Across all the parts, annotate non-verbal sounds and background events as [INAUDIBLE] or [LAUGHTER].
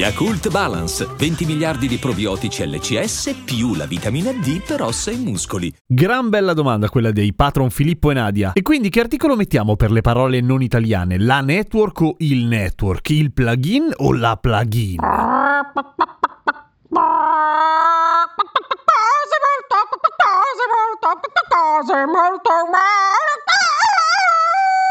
Yakult Balance, 20 miliardi di probiotici LCS più la vitamina D per ossa e muscoli. Gran bella domanda quella dei patron Filippo e Nadia. E quindi che articolo mettiamo per le parole non italiane? La network o il network? Il plugin o la plugin?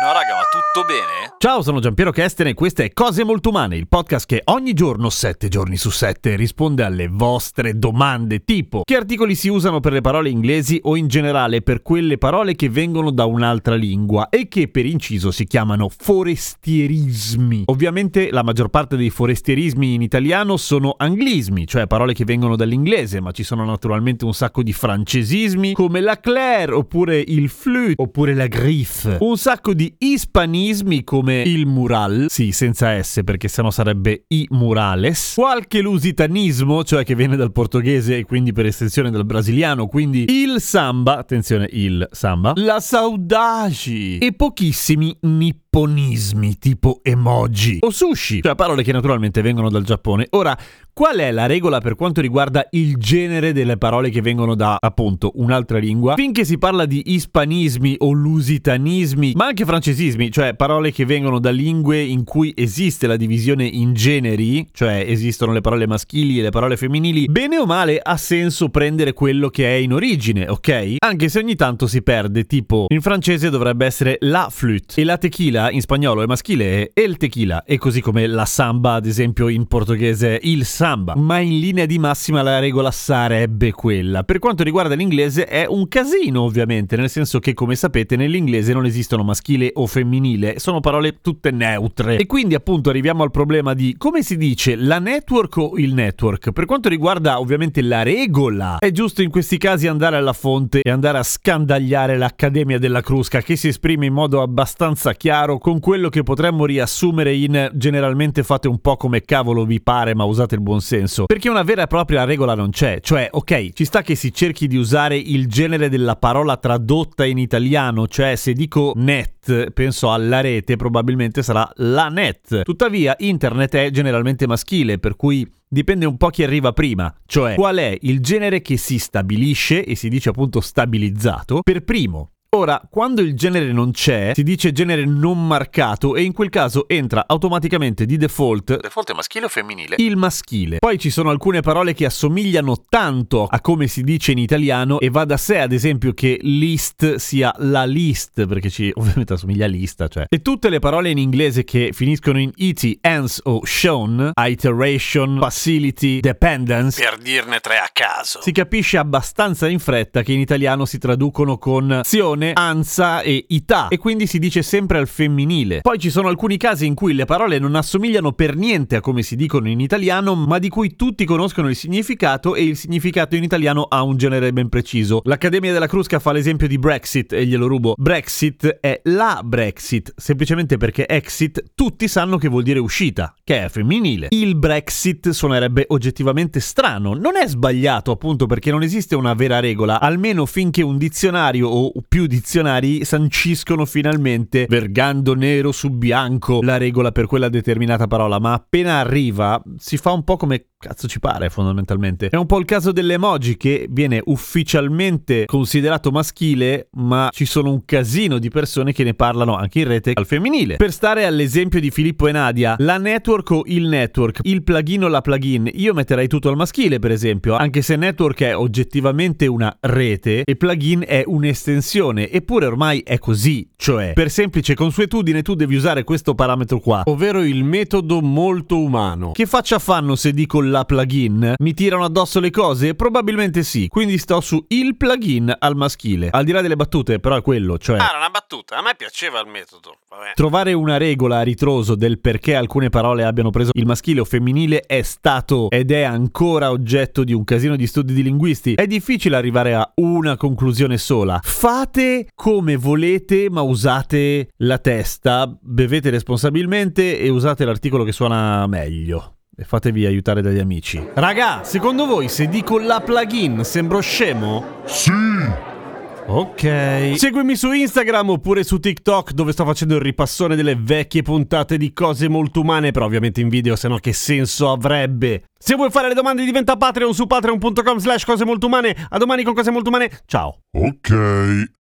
No, raga, ma tutto bene? Ciao, sono Giampiero Kesten e questo è Cose Molto Umane, il podcast che ogni giorno, 7 giorni su 7, risponde alle vostre domande tipo che articoli si usano per le parole inglesi o in generale per quelle parole che vengono da un'altra lingua e che per inciso si chiamano forestierismi. Ovviamente la maggior parte dei forestierismi in italiano sono anglismi, cioè parole che vengono dall'inglese, ma ci sono naturalmente un sacco di francesismi come la claire oppure il flûte oppure la griffe. Un sacco di ispanismi come il mural, sì, senza S perché sennò sarebbe i murales, qualche lusitanismo, cioè che viene dal portoghese e quindi per estensione dal brasiliano, quindi il samba, attenzione, il samba, la saudade e pochissimi nipponismi tipo emoji o sushi, cioè parole che naturalmente vengono dal Giappone. Ora, Qual è la regola per quanto riguarda il genere delle parole che vengono da, appunto, un'altra lingua? Finché si parla di ispanismi o lusitanismi, ma anche francesismi, cioè parole che vengono da lingue in cui esiste la divisione in generi, cioè esistono le parole maschili e le parole femminili, bene o male ha senso prendere quello che è in origine, ok? Anche se ogni tanto si perde, tipo in francese dovrebbe essere la flûte e la tequila in spagnolo è maschile è il tequila e così come la samba ad esempio in portoghese il samba, ma in linea di massima la regola sarebbe quella. Per quanto riguarda l'inglese è un casino ovviamente, nel senso che come sapete nell'inglese non esistono maschile o femminile, sono parole tutte neutre. E quindi appunto arriviamo al problema di come si dice la network o il network. Per quanto riguarda ovviamente la regola, è giusto in questi casi andare alla fonte e andare a scandagliare l'Accademia della Crusca che si esprime in modo abbastanza chiaro con quello che potremmo riassumere in generalmente fate un po' come cavolo vi pare ma usate il buon senso. Perché una vera e propria regola non c'è. Cioè, ok, ci sta che si cerchi di usare il genere della parola tradotta in italiano, cioè se dico net, penso alla rete, probabilmente sarà la net. Tuttavia, internet è generalmente maschile, per cui dipende un po' chi arriva prima, cioè qual è il genere che si stabilisce e si dice appunto stabilizzato per primo. Ora, quando il genere non c'è, si dice genere non marcato e in quel caso entra automaticamente di default Default è maschile o femminile? il maschile. Poi ci sono alcune parole che assomigliano tanto a come si dice in italiano e va da sé ad esempio che list sia la list perché ci [LAUGHS] ovviamente assomiglia a lista, cioè. E tutte le parole in inglese che finiscono in it, ends o shown, iteration, facility, dependence, Per dirne tre a caso. si capisce abbastanza in fretta che in italiano si traducono con azione, anza e ità e quindi si dice sempre al femminile. Poi ci sono alcuni casi in cui le parole non assomigliano per niente a come si dicono in italiano, ma di cui tutti conoscono il significato e il significato in italiano ha un genere ben preciso. L'Accademia della Crusca fa l'esempio di Brexit e glielo rubo. Brexit è la Brexit, semplicemente perché exit tutti sanno che vuol dire uscita, che è femminile. Il Brexit suonerebbe oggettivamente strano, non è sbagliato appunto perché non esiste una vera regola, almeno finché un dizionario o più dizionari sanciscono finalmente, vergando nero su bianco, la regola per quella determinata parola, ma appena arriva si fa un po' come cazzo ci pare fondamentalmente. È un po' il caso dell'emoji che viene ufficialmente considerato maschile, ma ci sono un casino di persone che ne parlano anche in rete al femminile. Per stare all'esempio di Filippo e Nadia, la network o il network, il plugin o la plugin, io metterei tutto al maschile per esempio, anche se network è oggettivamente una rete e plugin è un'estensione, eppure ormai è così, cioè per semplice consuetudine tu devi usare questo parametro qua, ovvero il metodo molto umano. Che faccia fanno se dico la plugin? Mi tirano addosso le cose? Probabilmente sì, quindi sto su il plugin al maschile. Al di là delle battute, però è quello, cioè Ah, era una battuta. A me piaceva il metodo. Vabbè. Trovare una regola a ritroso del perché alcune parole abbiano preso il maschile o femminile è stato ed è ancora oggetto di un casino di studi di linguisti. È difficile arrivare a una conclusione sola. Fate Fate come volete, ma usate la testa, bevete responsabilmente e usate l'articolo che suona meglio. E fatevi aiutare dagli amici. Raga, secondo voi se dico la plugin sembro scemo? Sì! Ok. Seguimi su Instagram oppure su TikTok dove sto facendo il ripassone delle vecchie puntate di cose molto umane, però ovviamente in video, se no che senso avrebbe? Se vuoi fare le domande diventa Patreon su patreon.com slash cose molto umane. A domani con cose molto umane. Ciao. Ok.